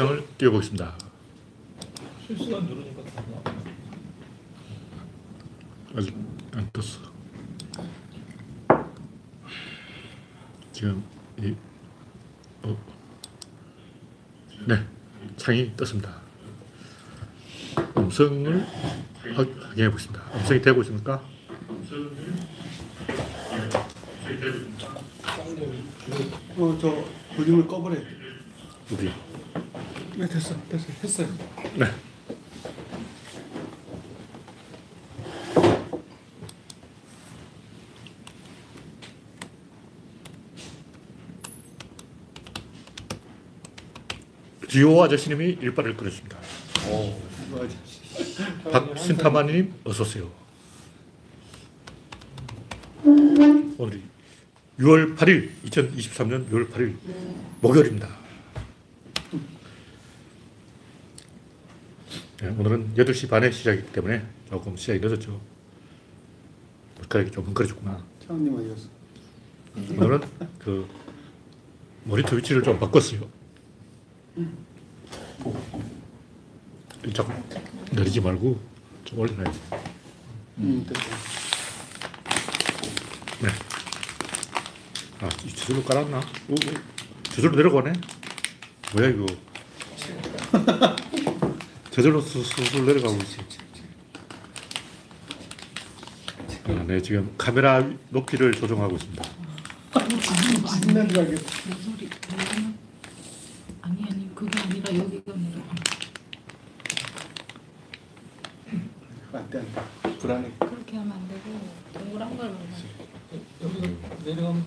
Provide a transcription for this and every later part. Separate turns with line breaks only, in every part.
창을 띄워보겠습니다.
실시간 누르니까.
아직 안 떴어. 지금 이 어. 네 창이 떴습니다. 음성을 확인해 보겠습니다. 음성이 되고 있습니까?
어, 저 볼륨을 꺼버려.
우리
네, 됐어, 됐어, 했어요.
네. 지오 아저씨님이 일발을 끊었습니다. 박신타마님 어서 오세요. 오늘이 6월 8일, 2023년 6월 8일 목요일입니다. 네, 오늘은 8시 반에 시작이기 때문에 조금 시작이 늦었죠. 머리카락이 좀 헝클어졌구나.
차원님 어디 갔어?
오늘은 그 모니터 위치를 좀 바꿨어요. 자꾸 내리지 말고 좀 올려놔야지.
음, 됐어.
네. 아, 이 저절로 깔았나? 오, 오, 저절로 내려가네? 뭐야, 이거. 저절로 스스로 내려가고 있어. 아, 네, 지금 카메라 높이를 조정하고 있습니다.
아니 아니 그게 아니라 여기가 내려
안 돼, 안 돼. 불안해.
그렇게 하면 안 되고 동그란 걸 먹는
내려가면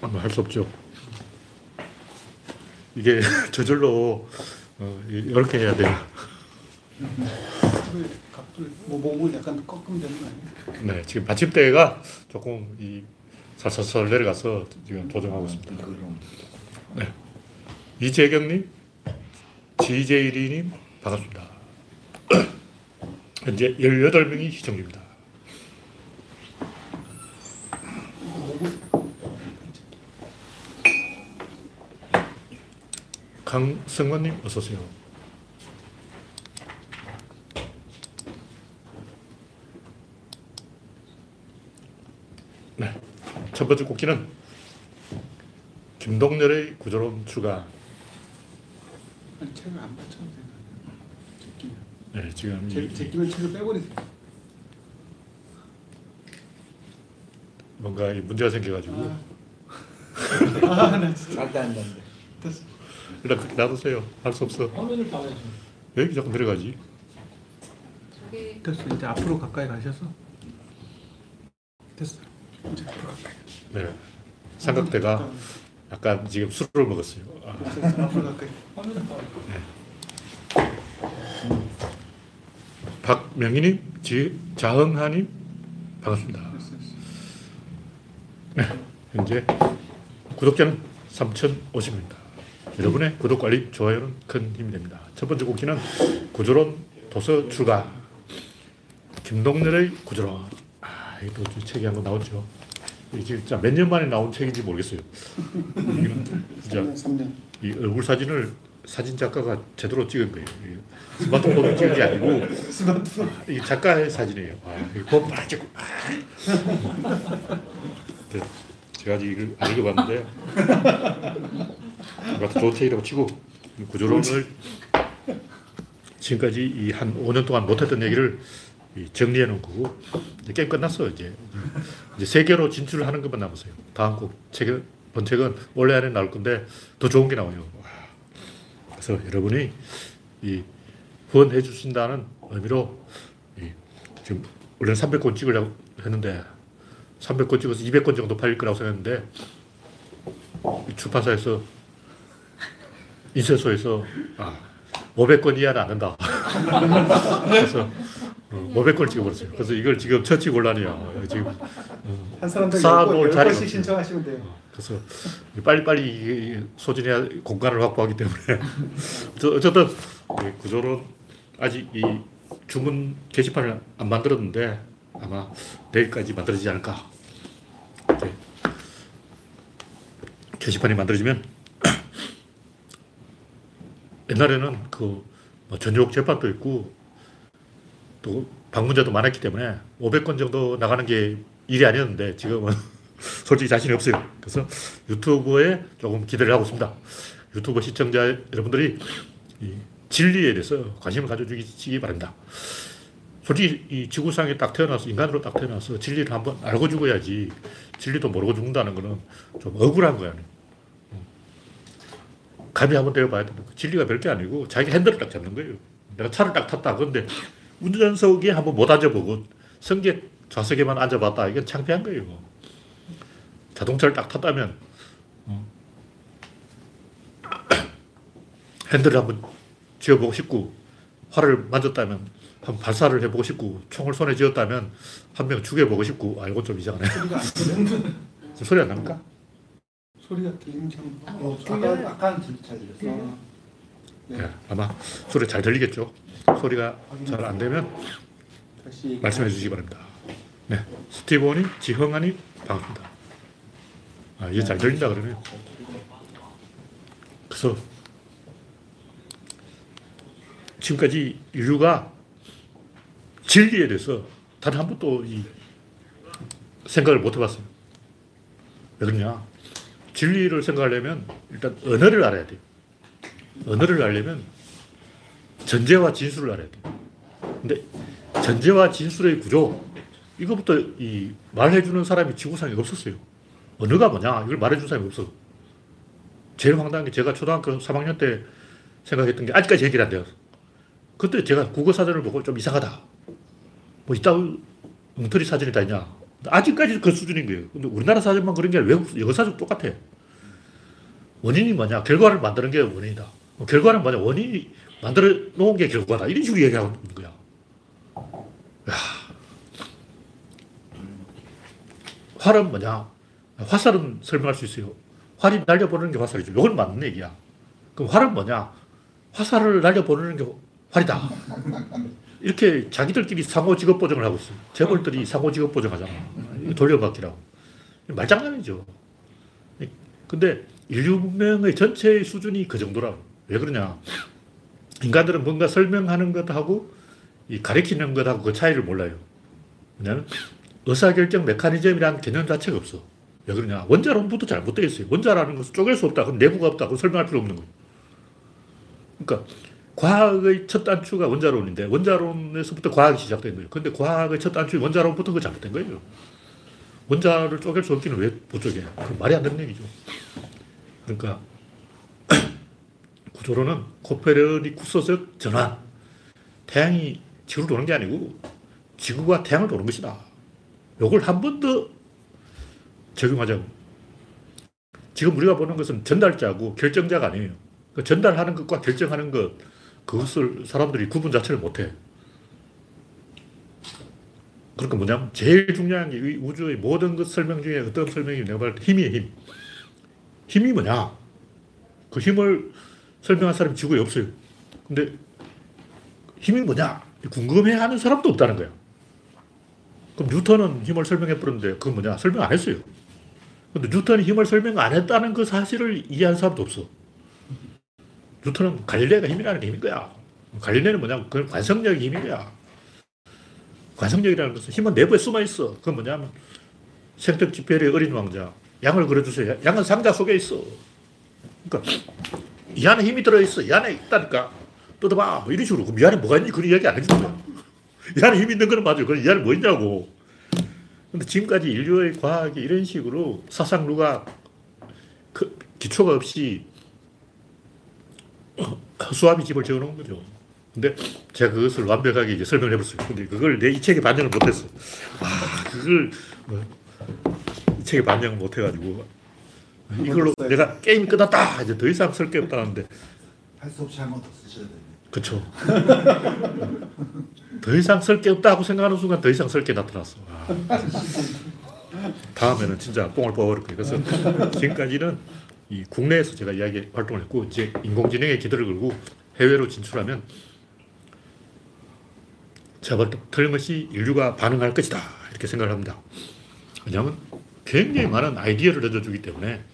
뭐할수 없죠. 이게 저절로 어, 이렇게 해야 돼요.
그 뭐, 몸을 약간 꺾으면 되는 거 아니야?
네, 지금 받침대가 조금 이 살살살 내려가서 지금 조정하고 있습니다. 네. 이재경님, 지제이리님, 반갑습니다. 현재 18명이 시청 중입니다. 강성원님, 어서오세요. 네. 첫 번째 꼭지는 김동렬의 구조론.
아니, 책을 안 받쳐도 되나? 제끼면.
네, 지금
제, 제끼면 책을 빼버리세요.
뭔가 이 문제가 생겨가지고
아, 나 진짜.
절대 안 된대.
됐어.
일단 그렇게 놔두세요. 할 수 없어.
화면을.
왜 이렇게 자꾸 내려가지?
됐어. 이제 앞으로 가까이 가셨어. 됐어.
네. 삼각대가 약간 지금 술을 먹었어요. 아,
봐야지.
박명희님, 지, 자흥하님, 반갑습니다.
됐어.
현재 구독자는 3,050입니다. 여러분의 구독, 관리, 좋아요는 큰 힘이 됩니다. 첫 번째 곡기는 구조론 도서 출가. 김동렬의 구조론. 아, 이것도 책이 한 권 나왔죠. 이게 진짜 몇 년 만에 나온 책인지 모르겠어요. 진짜
3년, 3년.
이 얼굴 사진을 사진 작가가 제대로 찍은 거예요. 이 스마트폰으로 찍은 게 아니고 이 작가의 사진이에요. 아, 이거 막 찍고. 아. 근데 제가 아직 이걸 안 읽어봤는데 좋은 책이라고 치고 구조론을 지금까지 이 한 5년 동안 못했던 얘기를 이 정리해 놓은 거고 게임 끝났어 이제 이제 세계로 진출하는 것만 남았어요. 다음 곡 책, 본책은 원래 안에 나올 건데 더 좋은 게 나와요. 와. 그래서 여러분이 이 후원해 주신다는 의미로 이 지금 원래 300권 찍으려고 했는데 300권 찍어서 200권 정도 팔릴 거라고 생각했는데 이 출판사에서 인쇄소에서 아 500권 이하는 안 된다. 그래서 어, 500권 찍어버렸어요. 그래서 이걸 지금 처치 곤란이야. 지금
한 사람당
쌓아놓을
10번,
자리가
10번씩
없어요.
신청하시면 돼요.
그래서 빨리빨리 이 소진해야 공간을 확보하기 때문에 저 어쨌든 이 구조론 아직 이 주문 게시판을 안 만들었는데 아마 내일까지 만들어지지 않을까. 게시판이 만들어지면 옛날에는 그뭐 전역 재판도 있고 또 방문자도 많았기 때문에 500건 정도 나가는 게 일이 아니었는데 지금은 솔직히 자신이 없어요. 그래서 유튜브에 조금 기대를 하고 있습니다. 유튜브 시청자 여러분들이 이 진리에 대해서 관심을 가져주시기 바랍니다. 솔직히 이 지구상에 딱 태어나서 인간으로 딱 태어나서 진리를 한번 알고 죽어야지 진리도 모르고 죽는다는 거는 좀 억울한 거야. 감히 한번 때려봐야 된다. 진리가 별게 아니고 자기 핸들을 딱 잡는 거예요. 내가 차를 딱 탔다. 그런데 운전석에 한번 못 앉아보고 성게 좌석에만 앉아봤다. 이건 창피한 거예요. 자동차를 딱 탔다면 어. 핸들을 한번 쥐어보고 싶고 활을 만졌다면 한번 발사를 해보고 싶고 총을 손에 쥐었다면 한 명 죽여보고 싶고 아 이건 좀 이상하네.
소리가
납니까?
소리가 굉장히
어, 아까 아까는 진짜 잘 들렸어.
네.
예, 아마 소리 잘 들리겠죠. 소리가 잘 안 되면
다시
말씀해 주시기 바랍니다. 네. 스티브온이 지흥하니 반갑습니다. 아, 이게 잘 들린다 그러네요. 그래서 지금까지 인류가 진리에 대해서 단 한 번도 이 생각을 못 해봤어요. 왜 그러냐? 진리를 생각하려면 일단 언어를 알아야 돼요. 언어를 알려면 전제와 진술을 알아야 돼요. 근데 전제와 진술의 구조, 이거부터 이 말해주는 사람이 지구상에 없었어요. 언어가 뭐냐? 이걸 말해주는 사람이 없어. 제일 황당한 게 제가 초등학교 3학년 때 생각했던 게 아직까지 해결 안 돼요. 그때 제가 국어 사전을 보고 좀 이상하다. 뭐 이따 엉터리 사전이 다 있냐. 아직까지 그 수준인 거예요. 근데 우리나라 사전만 그런 게 아니라 외국 영어 사전 똑같아. 원인이 뭐냐? 결과를 만드는 게 원인이다. 뭐 결과는 뭐냐? 원인이 만들어 놓은 게 결과다. 이런 식으로 얘기하고 있는 거야. 야. 활은 뭐냐? 화살은 설명할 수 있어요. 활이 날려보내는 게 화살이죠. 이건 맞는 얘기야. 그럼 활은 뭐냐? 화살을 날려보내는 게 활이다. 이렇게 자기들끼리 상호 직업 보정을 하고 있어요. 재벌들이 상호 직업 보정하잖아. 돌려받기라고. 말장난이죠. 근데 인류 문명의 전체의 수준이 그 정도라고. 왜 그러냐? 인간들은 뭔가 설명하는 것하고 이 가리키는 것하고 그 차이를 몰라요. 왜냐하면 의사결정 메커니즘이라는 개념 자체가 없어. 왜 그러냐? 원자론부터 잘못되어 있어요. 원자라는 것은 쪼갤 수 없다. 그럼 내부가 없다. 그럼 설명할 필요 없는 거예요. 그러니까 과학의 첫 단추가 원자론인데 원자론에서부터 과학이 시작된 거예요. 근데 과학의 첫 단추이 원자론부터 그 잘못된 거예요. 원자를 쪼갤 수 없기는 왜 못 쪼개? 그 말이 안 되는 얘기죠. 그러니까 구조론은 코페르니쿠스적 전환. 태양이 지구를 도는 게 아니고 지구가 태양을 도는 것이다. 요걸 한 번 더 적용하자고. 지금 우리가 보는 것은 전달자고 결정자가 아니에요. 그 전달하는 것과 결정하는 것, 그것을 사람들이 구분 자체를 못 해. 그러니까 뭐냐면 제일 중요한 게이 우주의 모든 것 설명 중에 어떤 설명이 내가 말할 때 힘이에요, 힘. 힘이 뭐냐? 그 힘을 설명한 사람이 지구에 없어요. 근데 힘이 뭐냐? 궁금해 하는 사람도 없다는 거야. 그럼 뉴턴은 힘을 설명해 버렸는데 그건 뭐냐? 설명 안 했어요. 근데 뉴턴이 힘을 설명 안 했다는 그 사실을 이해하는 사람도 없어. 뉴턴은 갈릴레가 힘이라는 게 힘인 거야. 갈릴레는 뭐냐면 그건 관성력이 힘인 거야. 관성력이라는 것은 힘은 내부에 숨어 있어. 그건 뭐냐면 지펠의 어린 왕자. 양을 그려주세요. 양은 상자 속에 있어. 그러니까 이 안에 힘이 들어있어. 이 안에 있다니까. 뜯어봐. 뭐 이런 식으로. 그럼 이 안에 뭐가 있니? 그런 이야기 안 해주는 거야. 이 안에 힘이 있는 거는 맞아요. 그럼 이 안에 뭐 있냐고. 근데 지금까지 인류의 과학이 이런 식으로 사상루가 그 기초가 없이 수압이 집을 지어놓은 거죠. 근데 제가 그것을 완벽하게 이제 설명을 해봤어요. 근데 그걸 내 이 책에 반영을 못했어. 아, 그걸 뭐, 이 책에 반영을 못해가지고 이걸로 내가 게임 끝났다. 이제 더 이상 쓸 게 없다는데
할 수 없이 한 번 더 쓰셔야 됩니다.
그쵸. 더 이상 쓸 게 없다고 생각하는 순간 더 이상 쓸 게 나타났어. 아. 다음에는 진짜 뽕을 뽑아버릴 거예요. 그래서 지금까지는 이 국내에서 제가 이야기 활동을 했고, 이제 인공지능의 기대를 걸고 해외로 진출하면 제가 틀림없이 인류가 반응할 것이다. 이렇게 생각을 합니다. 왜냐하면 굉장히 많은 아이디어를 던져주기 때문에 음,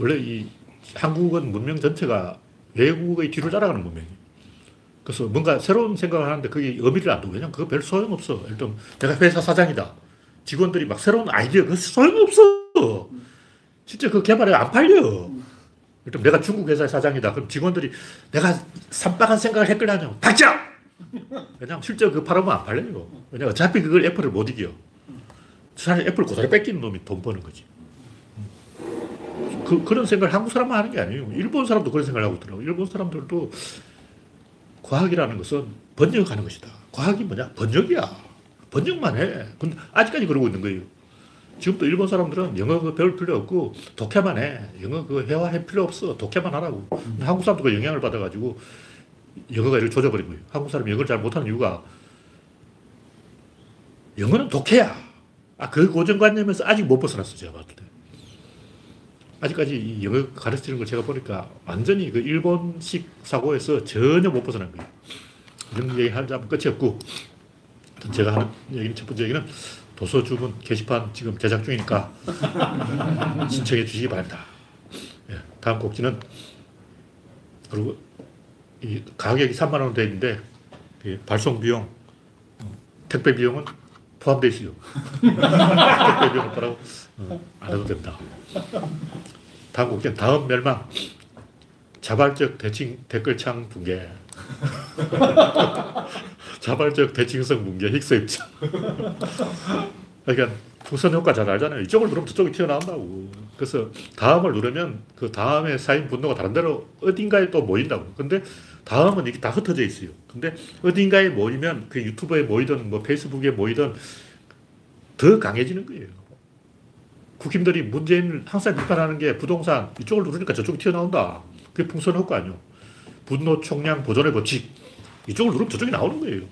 원래 이 한국은 문명 전체가 외국의 뒤를 따라가는 문명이에요. 그래서 뭔가 새로운 생각을 하는데 그게 의미를 안 두고 왜냐면 그거 별 소용없어. 일단 내가 회사 사장이다. 직원들이 막 새로운 아이디어 그거 소용없어. 진짜 그 개발에 안 팔려. 일단 내가 중국 회사의 사장이다. 그럼 직원들이 내가 삼박한 생각을 했거든요. 닥쳐! 왜냐면 실제 그 팔으면 안 팔려요. 왜냐면 어차피 그걸 애플을 못 이겨. 차라리 애플 그대로 뺏기는 놈이 돈 버는 거지. 그, 그런 생각을 한국 사람만 하는 게 아니에요. 일본 사람도 그런 생각을 하고 있더라고요. 일본 사람들도 과학이라는 것은 번역하는 것이다. 과학이 뭐냐? 번역이야. 번역만 해. 근데 아직까지 그러고 있는 거예요. 지금도 일본 사람들은 영어 그 배울 필요 없고 독해만 해. 영어 그 회화할 필요 없어. 독해만 하라고. 한국 사람도 그 영향을 받아가지고 영어가 이렇게 조져버린 거예요. 한국 사람이 영어를 잘 못하는 이유가 영어는 독해야. 아, 그 고정관념에서 아직 못 벗어났어, 제가 봤을 때. 아직까지 이 영어 가르치는 걸 제가 보니까 완전히 그 일본식 사고에서 전혀 못 벗어난 거예요. 이런 얘기 하자면 끝이 없고, 제가 하는 얘기는 첫 번째 얘기는 도서 주문 게시판 지금 제작 중이니까 신청해 주시기 바랍니다. 예, 다음 곡지는 그리고 이 가격이 3만 원 되어 있는데 이 발송 비용, 어, 택배 비용은 따라고 어, 안 해도 된다. 다음 곡지는 다음 멸망 자발적 대칭 댓글창 붕괴 자발적 대칭성 붕괴 힉스 입장 그러니까 풍선 효과 잘 알잖아요. 이쪽을 누르면 저쪽이 튀어나온다고. 그래서 다음을 누르면 그 다음에 쌓인 분노가 다른 데로 어딘가에 또 모인다고. 근데 다음은 이게 다 흩어져 있어요. 근데 어딘가에 모이면 그 유튜브에 모이든 뭐 페이스북에 모이든 더 강해지는 거예요. 국힘들이 문재인을 항상 비판하는 게 부동산 이쪽을 누르니까 저쪽이 튀어나온다. 그게 풍선 효과 아니요. 분노 총량 보존의 법칙. 이쪽을 누르면 저쪽이 나오는 거예요.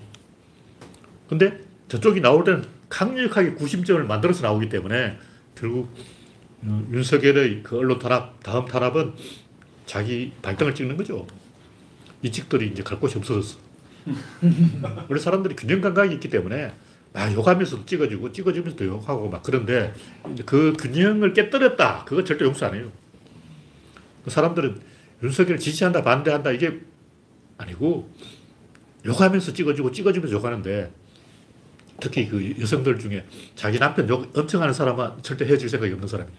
근데 저쪽이 나올 때는 강력하게 구심점을 만들어서 나오기 때문에 결국 어, 윤석열의 그 언론 탄압, 다음 탄압은 자기 발등을 찍는 거죠. 이직들이 이제 갈 곳이 없어졌어. 원래 사람들이 균형 감각이 있기 때문에 막 욕하면서도 찍어주고 찍어주면서도 욕하고 막 그런데 이제 그 균형을 깨뜨렸다. 그거 절대 용서 안 해요. 그 사람들은 윤석열을 지지한다, 반대한다 이게 아니고 욕하면서 찍어주고 찍어주면서 욕하는데 특히 그 여성들 중에 자기 남편 욕 엄청 하는 사람은 절대 헤어질 생각이 없는 사람이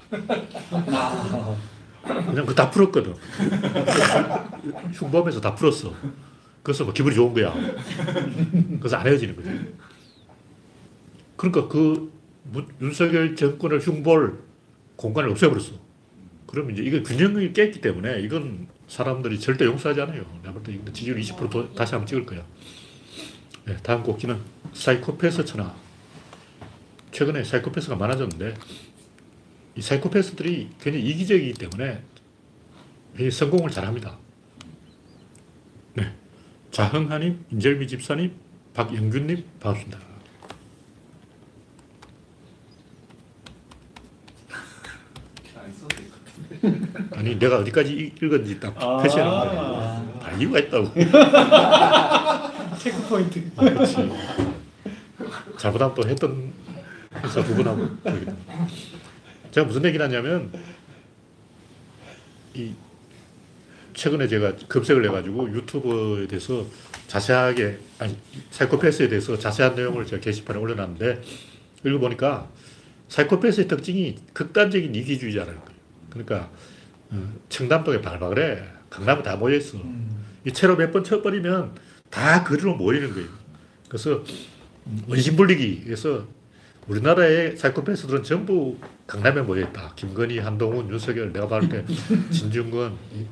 야. 그냥 그다 풀었거든. 흉보면서 다 풀었어. 그래서 뭐 기분이 좋은 거야. 그래서 안 헤어지는 거지. 그러니까 그 문- 윤석열 정권을 흉볼 공간을 없애버렸어. 그러면 이제 이거 균형이 깼기 때문에 이건 사람들이 절대 용서하지 않아요. 내가 볼때 지지율 20% 다시 한번 찍을 거야. 네, 다음 곡기는 사이코패스 천하. 최근에 사이코패스가 많아졌는데 이 사이코패스들이 굉장히 이기적이기 때문에 굉장히 성공을 잘합니다. 네. 자흥하님, 인절미 집사님, 박영균님 반갑습니다. 아니 내가 어디까지 읽- 읽었는지 딱 표시해놓은 거예요. 다 이유가 있다고.
체크 포인트.
아, 그렇지. 잘못하면 또 했던 회사 구분하고. 제가 무슨 얘기를 하냐면, 이, 최근에 제가 검색을 해가지고 유튜브에 대해서 자세하게, 아니, 사이코패스에 대해서 자세한 내용을 제가 게시판에 올려놨는데, 읽어보니까 사이코패스의 특징이 극단적인 이기주의자라는 거예요. 그러니까, 어, 청담동에 발박을해. 강남에 다 모여있어. 이 채로 몇 번 쳐버리면 다 그리로 모이는 거예요. 그래서 원심불리기. 그래서 우리나라의 사이코패스들은 전부 강남에 모여있다. 김건희, 한동훈, 윤석열, 내가 봤을 때 진중권 이-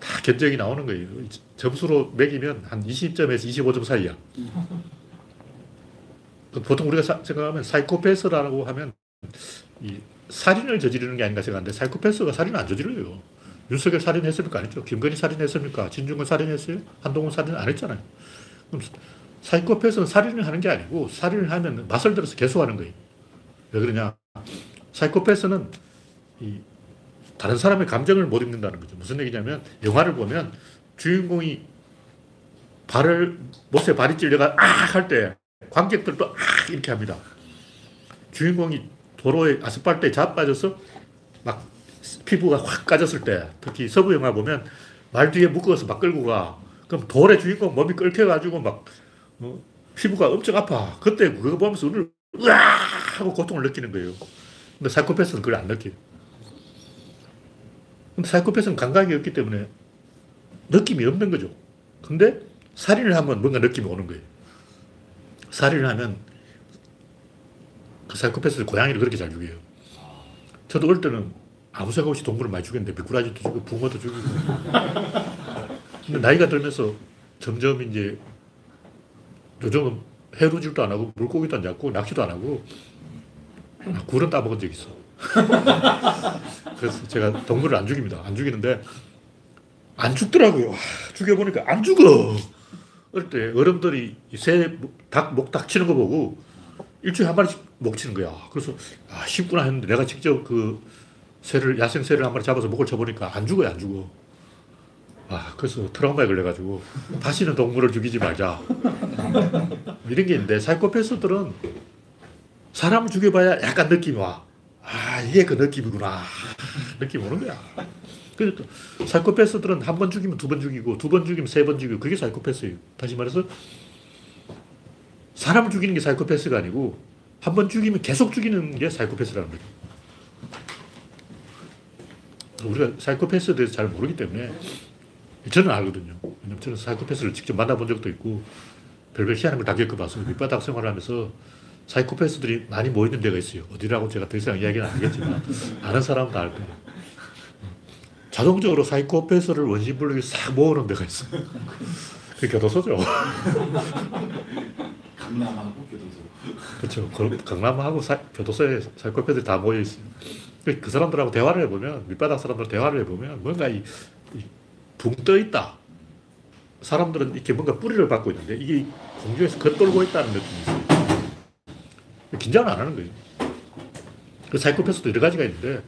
다 견적이 나오는 거예요. 점수로 매기면 한 20점에서 25점 사이야. 보통 우리가 사- 생각하면 사이코패스라고 하면 이 살인을 저지르는 게 아닌가 생각하는데 사이코패스가 살인을 안 저질러요. 윤석열 살인했습니까? 아니죠. 김건희 살인했습니까? 진중권 살인했어요? 한동훈 살인 안 했잖아요. 그럼 사이코패스는 살인을 하는 게 아니고 살인을 하면 맛을 들어서 계속하는 거예요. 왜 그러냐? 사이코패스는 이 다른 사람의 감정을 못 읽는다는 거죠. 무슨 얘기냐면 영화를 보면 주인공이 발을 못에 발이 찔려가 아 할 때 관객들도 아 이렇게 합니다. 주인공이 도로에 아스팔트에 자빠져서 막 피부가 확 까졌을 때 특히 서부 영화 보면 말 뒤에 묶어서 막 끌고 가. 그럼 돌의 주인공 몸이 끓여가지고 막 어, 피부가 엄청 아파. 그때 그거 보면서 오늘 으아 하고 고통을 느끼는 거예요. 근데 사이코패스는 그걸 안 느껴요. 근데 사이코패스는 감각이 없기 때문에 느낌이 없는 거죠. 근데 살인을 하면 뭔가 느낌이 오는 거예요. 살인을 하면 그 사이코패스들 고양이를 그렇게 잘 죽여요. 저도 어릴 때는 아무 생각 없이 동물을 많이 죽였는데 미꾸라지도 죽이고 붕어도 죽이고 근데 나이가 들면서 점점 이제 요즘은 해루질도 안 하고 물고기도 안 잡고 낚시도 안 하고 아, 굴은 따먹은 적 있어. 그래서 제가 동물을 안 죽입니다. 안 죽이는데 안 죽더라고요. 와, 죽여보니까 안 죽어. 어릴 때 어른들이 새, 닭, 목닭 치는 거 보고 일주일에 한 마리씩 목 치는 거야. 그래서 아, 쉽구나 했는데 내가 직접 그 새를, 야생 새를 한 마리 잡아서 목을 쳐보니까 안 죽어요, 안 죽어. 아, 그래서 트라우마에 걸려가지고 다시는 동물을 죽이지 말자. 이런 게 있는데 사이코패스들은 사람을 죽여봐야 약간 느낌이 와. 아, 이게 그 느낌이구나. 느낌 오는 거야. 또 사이코패스들은 한 번 죽이면 두 번 죽이고 두 번 죽이면 세 번 죽이고 그게 사이코패스예요. 다시 말해서 사람을 죽이는 게 사이코패스가 아니고 한 번 죽이면 계속 죽이는 게 사이코패스라는 거죠. 우리가 사이코패스에 대해서 잘 모르기 때문에 저는 알거든요. 왜냐면 저는 사이코패스를 직접 만나본 적도 있고 별별 희한한 걸 다 겪어봐서 밑바닥 생활하면서 사이코패스들이 많이 모이는 데가 있어요. 어디라고 제가 더 이상 이야기는 안 하겠지만 아는 사람은 다 알 거예요. 자동적으로 사이코패스를 원심불능이 싹 모으는 데가 있어요. 그게 교도소죠.
강남하고 교도소.
그렇죠. 그 강남하고 사, 교도소에 사이코패들이 다 모여 있어요. 그- 그 사람들하고 대화를 해보면 밑바닥 사람들 대화를 해보면 뭔가 이, 붕떠 있다. 사람들은 이렇게 뭔가 뿌리를 받고 있는데 이게 공중에서 겉돌고 있다는 느낌이 있어요. 긴장을 안 하는 거예요. 그 사이코패스도 여러 가지가 있는데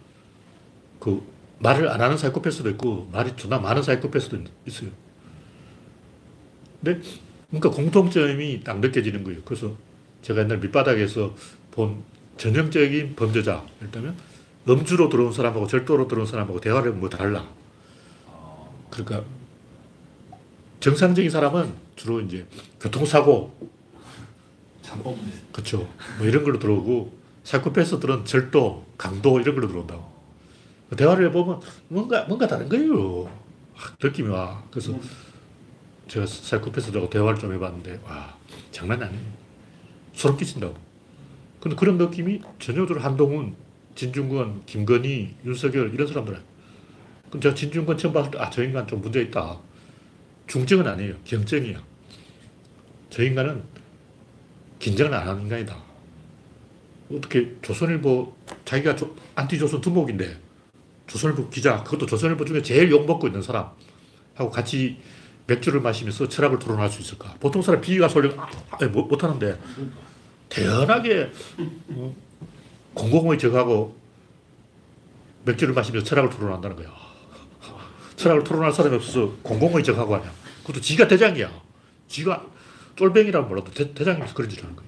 그 말을 안 하는 사이코패스도 있고 말이 존나 많은 사이코패스도 있어요. 근데 뭔가 공통점이 딱 느껴지는 거예요. 그래서 제가 옛날 밑바닥에서 본 전형적인 범죄자, 일단은 음주로 들어온 사람하고 절도로 들어온 사람하고 대화를 뭐 달라. 그러니까 정상적인 사람은 주로 이제 교통사고. 그렇죠. 뭐 이런 걸로 들어오고 사이코패스들은 절도, 강도 이런 걸로 들어온다고. 대화를 해보면 뭔가 뭔가 다른 거예요. 확 느낌이 와. 그래서 제가 사이코패스들하고 대화를 좀 해봤는데 와 장난 아니에요. 소름 끼친다고. 근데 그런 느낌이 전혀적으로 한동훈, 진중권, 김건희, 윤석열 이런 사람들. 그럼 제가 진중권 처음 봤을 때 아 저 인간 좀 문제 있다. 중증은 아니에요. 경증이야. 저 인간은 긴장을 안 하는 인간이다. 어떻게 조선일보 자기가 조, 안티조선 두목인데 조선일보 기자 그것도 조선일보 중에 제일 욕먹고 있는 사람 하고 같이 맥주를 마시면서 철학을 토론할 수 있을까? 보통 사람 비위가 솔려 아, 아, 못, 못하는데 대연하게 어, 공공의 적하고 맥주를 마시면서 철학을 토론한다는 거야. 철학을 토론할 사람이 없어서 공공의 적하고 하냐. 그것도 지가 대장이야. 지가 쫄뱅이라면 몰라도 대, 대장이면서 그런 짓을 하는 거야.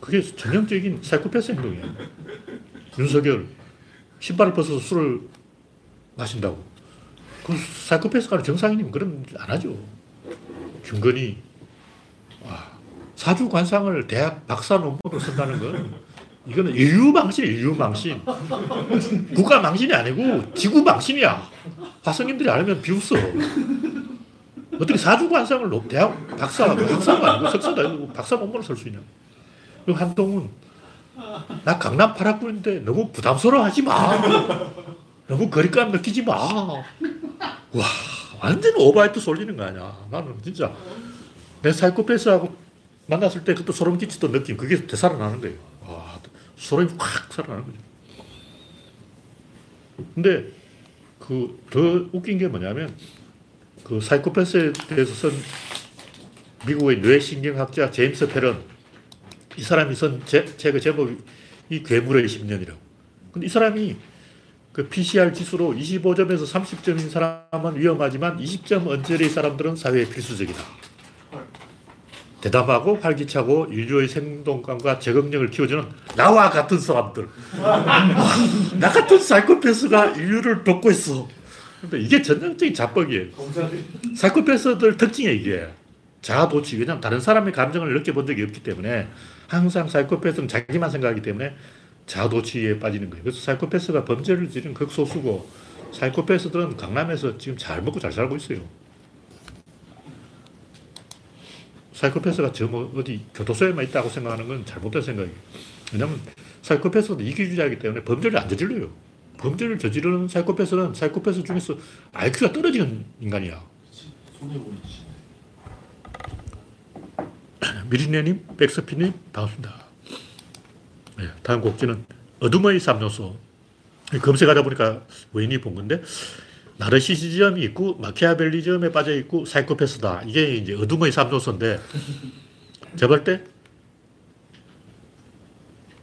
그게 전형적인 사이코패스 행동이에요. 윤석열, 신발을 벗어서 술을 마신다고. 그 사이코패스가 정상인이면 그런 짓안 하죠. 김건희, 와, 사주 관상을 대학 박사 논문으로 쓴다는 건 이거는 인류 망신이에요, 인류 망신. 국가 망신이 아니고 지구 망신이야. 화성인들이 알면 비웃어. 어떻게 사주 관상을 높- 대학 박사, 박사가 아니고 석사도 박사 논문을 쓸 수 있냐. 그리고 한동훈, 나 강남 파락구인데 너무 부담스러워 하지 마. 너무 거리감 느끼지 마. 와, 완전 오바이트 쏠리는 거 아니야. 나는 진짜 내 사이코패스하고 만났을 때 그때 소름 끼치던 느낌, 그게 되살아나는 거예요. 와, 소름이 확 살아나는 거죠. 근데 그 더 웃긴 게 뭐냐면 그 사이코패스에 대해서 쓴 미국의 뇌신경학자 제임스 페런 이 사람이 쓴 제, 책의 제목이 이 괴물의 10년이라고. 근데 이 사람이 그 PCR 지수로 25점에서 30점인 사람은 위험하지만 20점 언저리의 사람들은 사회에 필수적이다. 대담하고 활기차고 인류의 생동감과 적응력을 키워주는 나와 같은 사람들. 와, 나 같은 사이코패스가 인류를 돕고 있어. 근데 이게 전형적인 자뻑이에요. 사이코패스들 특징이 이게 자아도취. 왜냐하면 다른 사람의 감정을 느껴본 적이 없기 때문에 항상 사이코패스는 자기만 생각하기 때문에 자아도취에 빠지는 거예요. 그래서 사이코패스가 범죄를 지른 극소수고 사이코패스들은 강남에서 지금 잘 먹고 잘 살고 있어요. 사이코패스가 저 뭐 어디 교도소에만 있다고 생각하는 건 잘못된 생각이에요. 왜냐하면 사이코패스도 이기주의자이기 때문에 범죄를 안 저질러요. 범죄를 저지르는 사이코패스는 사이코패스 중에서 IQ가 떨어지는 인간이야. 미리네님, 백서피님, 반갑습니다. 네, 다음 곡지는 어둠의 삼요소. 검색하다 보니까 원인이 본 건데, 나르시시즘이 있고, 마키아벨리즘에 빠져 있고, 사이코패스다. 이게 이제 어둠의 삼요소인데, 제가 볼 때,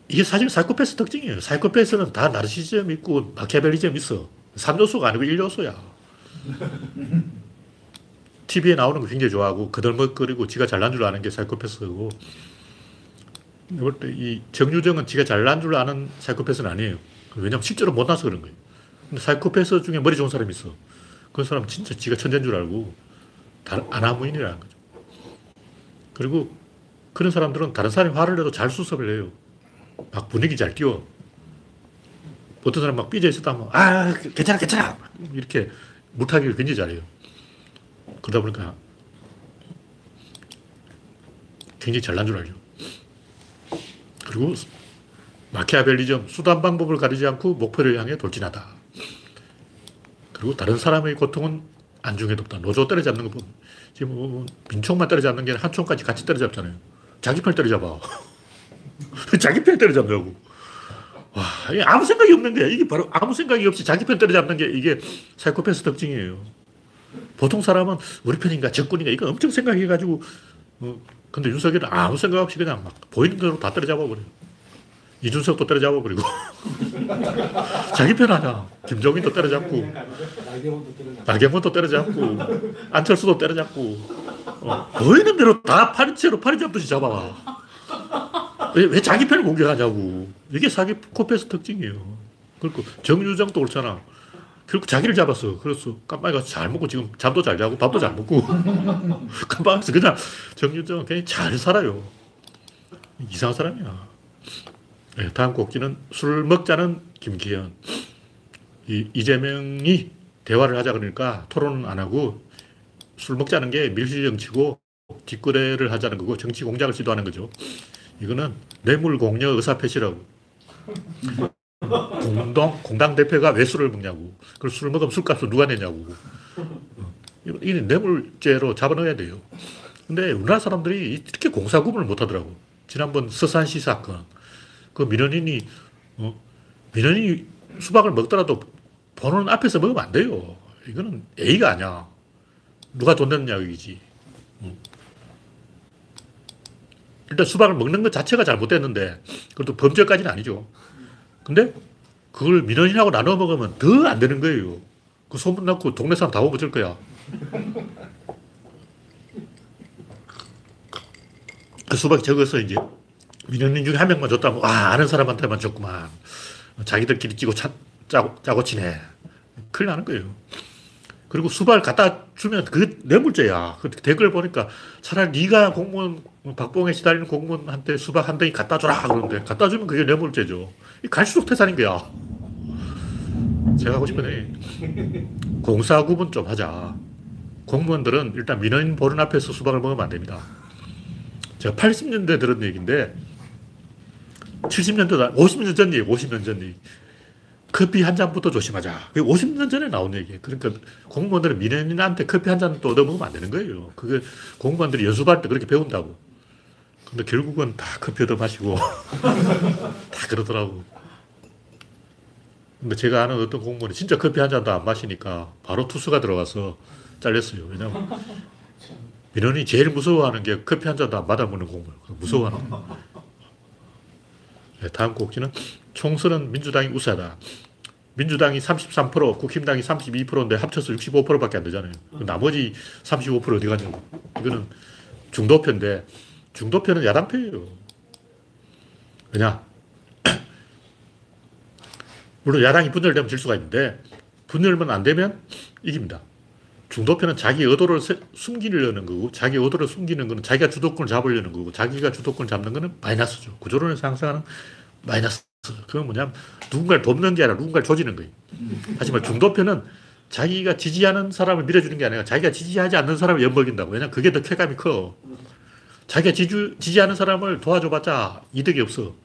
이게 사실 사이코패스 특징이에요. 사이코패스는 다 나르시시즘 있고, 마키아벨리즘 있어. 삼요소가 아니고 일요소야. TV에 나오는 거 굉장히 좋아하고 그들먹거리고 지가 잘난 줄 아는 게 사이코패스고 볼때이 정유정은 지가 잘난 줄 아는 사이코패스는 아니에요. 왜냐면 실제로 못나서 그런 거예요. 사이코패스 중에 머리 좋은 사람이 있어. 그 사람은 진짜 지가 천재인 줄 알고 다- 아나무인이라는 거죠. 그리고 그런 사람들은 다른 사람이 화를 내도 잘 수습을 해요. 막 분위기 잘 띄워. 어떤 사람 막 삐져 있었다 하면 아 괜찮아 괜찮아 이렇게 물타기를 굉장히 잘해요. 그러다 보니까 굉장히 잘난 줄 알죠. 그리고 마키아벨리즘, 수단 방법을 가리지 않고 목표를 향해 돌진하다. 그리고 다른 사람의 고통은 안중에도 없다. 노조 때려잡는 거 보면 지금 뭐 민총만 때려잡는 게 아니라 한 총까지 같이 때려잡잖아요. 자기 편 때려잡아. 자기 편 때려잡냐고. 와, 이게 아무 생각이 없는 거야. 이게 바로 아무 생각이 없이 자기 편 때려잡는 게 이게 사이코패스 특징이에요. 보통 사람은 우리 편인가 적군인가 이거 엄청 생각해가지고 어, 근데 윤석열은 아무 생각 없이 그냥 막 보이는 대로 다 때려잡아 버려. 이준석도 때려잡아 버리고 자기 편 하냐. 김종인도 때려잡고 나경원도 때려잡고 안철수도 때려잡고 어, 보이는 대로 다 파리채로 파리 잡듯이 잡아와. 왜, 왜 자기 편을 공격하냐고. 이게 사기코패스 특징이에요. 그리고 정유정도 그렇잖아. 결국 자기를 잡았어. 그래서 깜빡이 가서 잘 먹고 지금 잠도 잘 자고 밥도 잘 먹고 깜빡이 가서 그냥 정유정은 그냥 잘 살아요. 이상한 사람이야. 네, 다음 곡지는 술 먹자는 김기현. 이, 이재명이 대화를 하자 그러니까 토론은 안 하고 술 먹자는 게 밀실 정치고 뒷거래를 하자는 거고 정치 공작을 시도하는 거죠. 이거는 뇌물 공여 의사 표시라고. 공동, 공당 대표가 왜 술을 먹냐고. 그걸 술을 먹으면 술값을 누가 내냐고. 어, 이게 뇌물죄로 잡아넣어야 돼요. 근데 우리나라 사람들이 이렇게 공사구분을 못 하더라고. 지난번 서산시 사건. 그 민원인이, 어, 민원인이 수박을 먹더라도 보는 앞에서 먹으면 안 돼요. 이거는 A가 아니야. 누가 돈 냈냐, 여기지. 어. 일단 수박을 먹는 것 자체가 잘못됐는데, 그래도 범죄까지는 아니죠. 근데 그걸 민원인하고 나눠 먹으면 더 안 되는 거예요. 그 소문 났고 동네 사람 다 오버질 거야. 그 수박 적어서 이제 민원인 중에 한 명만 줬다면 와 아는 사람한테만 줬구만. 자기들끼리 끼고 차, 짜고, 짜고 치네. 큰일 나는 거예요. 그리고 수박을 갖다 주면 그 뇌물죄야. 그 댓글 보니까 차라리 네가 공무원 박봉에 시달리는 공무원한테 수박 한 덩이 갖다 줘라 그러는데 갖다 주면 그게 뇌물죄죠. 이 갈수록 태산인 거야. 제가 하고 싶은 게 공사 구분 좀 하자. 공무원들은 일단 민원인 보는 앞에서 수박을 먹으면 안 됩니다. 제가 80년대 들은 얘기인데 70년대, 50년 전 얘기, 50년 전 얘기. 커피 한 잔부터 조심하자. 그게 50년 전에 나온 얘기예요. 그러니까 공무원들은 민원인한테 커피 한 잔 또 얻어먹으면 안 되는 거예요. 그게 공무원들이 연수할 때 그렇게 배운다고. 근데 결국은 다 커피 얻어 마시고 다 그러더라고. 근데 제가 아는 어떤 공무원이 진짜 커피 한 잔도 안 마시니까 바로 투수가 들어가서 잘렸어요. 왜냐면 민원이 제일 무서워하는 게 커피 한 잔도 안 받아먹는 공무원. 무서워하는 다음 곡지는 총선은 민주당이 우세하다. 민주당이 33%, 국힘당이 32%인데 합쳐서 65%밖에 안 되잖아요. 그 나머지 35% 어디 가냐고. 이거는 중도표인데 중도표는 야당표예요. 왜냐? 물론 야당이 분열되면 질 수가 있는데 분열만 안 되면 이깁니다. 중도편은 자기 의도를 세- 숨기려는 거고, 자기 의도를 숨기는 거는 자기가 주도권을 잡으려는 거고, 자기가 주도권을 잡는 거는 마이너스죠. 구조론에서 항상 마이너스. 그건 뭐냐면 누군가를 돕는 게 아니라 누군가를 조지는 거예요. 하지만 중도편은 자기가 지지하는 사람을 밀어주는 게 아니라 자기가 지지하지 않는 사람을 엿먹인다고. 왜냐면 그게 더 쾌감이 커. 자기가 지주, 지지하는 사람을 도와줘봤자 이득이 없어.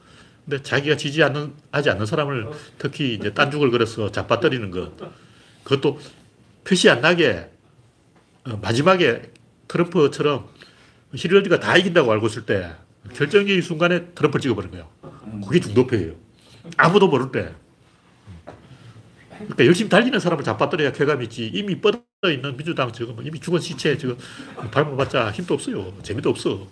근데 자기가 지지 않는, 하지 않는 사람을 특히 이제 딴죽을 걸어서 잡아뜨리는 것. 그것도 표시 안 나게 어, 마지막에 트럼프처럼 히러리가 다 이긴다고 알고 있을 때 결정적인 순간에 트럼프를 찍어버린 거예요. 그게 중도표예요. 아무도 모를 때. 그러니까 열심히 달리는 사람을 잡아뜨려야 쾌감이 있지. 이미 뻗어 있는 민주당 지금 이미 죽은 시체 지금 밟아봤자 힘도 없어요. 재미도 없어.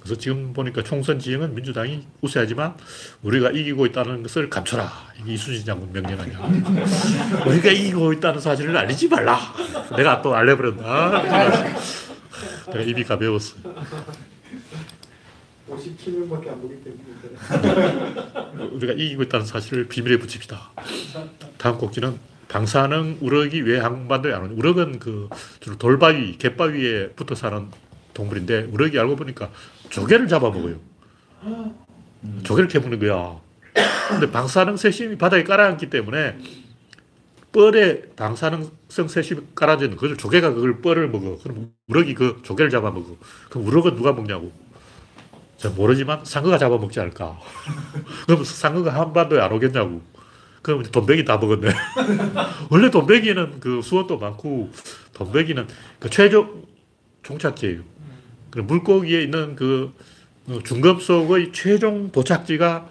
그래서 지금 보니까 총선 지형은 민주당이 우세하지만 우리가 이기고 있다는 것을 감춰라. 이게 이순신 장군 명령 아니야. 우리가 이기고 있다는 사실을 알리지 말라. 내가 또 알려버렸다. 내가 입이 가벼웠어.
57명밖에 안 보기 때문에
우리가 이기고 있다는 사실을 비밀에 붙입시다. 다음 곡지는 방사능 우럭이 왜 한반도에 안 오냐. 우럭은 그 주로 돌바위, 갯바위에 붙어 사는 동물인데 우럭이 알고 보니까 조개를 잡아먹어요. 조개를 캐먹는 거야. 근데 방사능 세 심이 바닥에 깔아앉기 때문에 뻘에 방사능성 세심이 깔아져 있는 그걸 조개가 그걸 뻘을 먹어. 그럼 우럭이 그 조개를 잡아먹어. 그럼 우럭은 누가 먹냐고. 잘 모르지만 상어가 잡아먹지 않을까. 그럼 상어가 한반도에 안 오겠냐고. 그럼 돈베기 다 먹었네. 원래 돈베기는 그 수원도 많고, 돈베기는 그 최종 종착지예요. 그 물고기에 있는 그 중금속의 최종 도착지가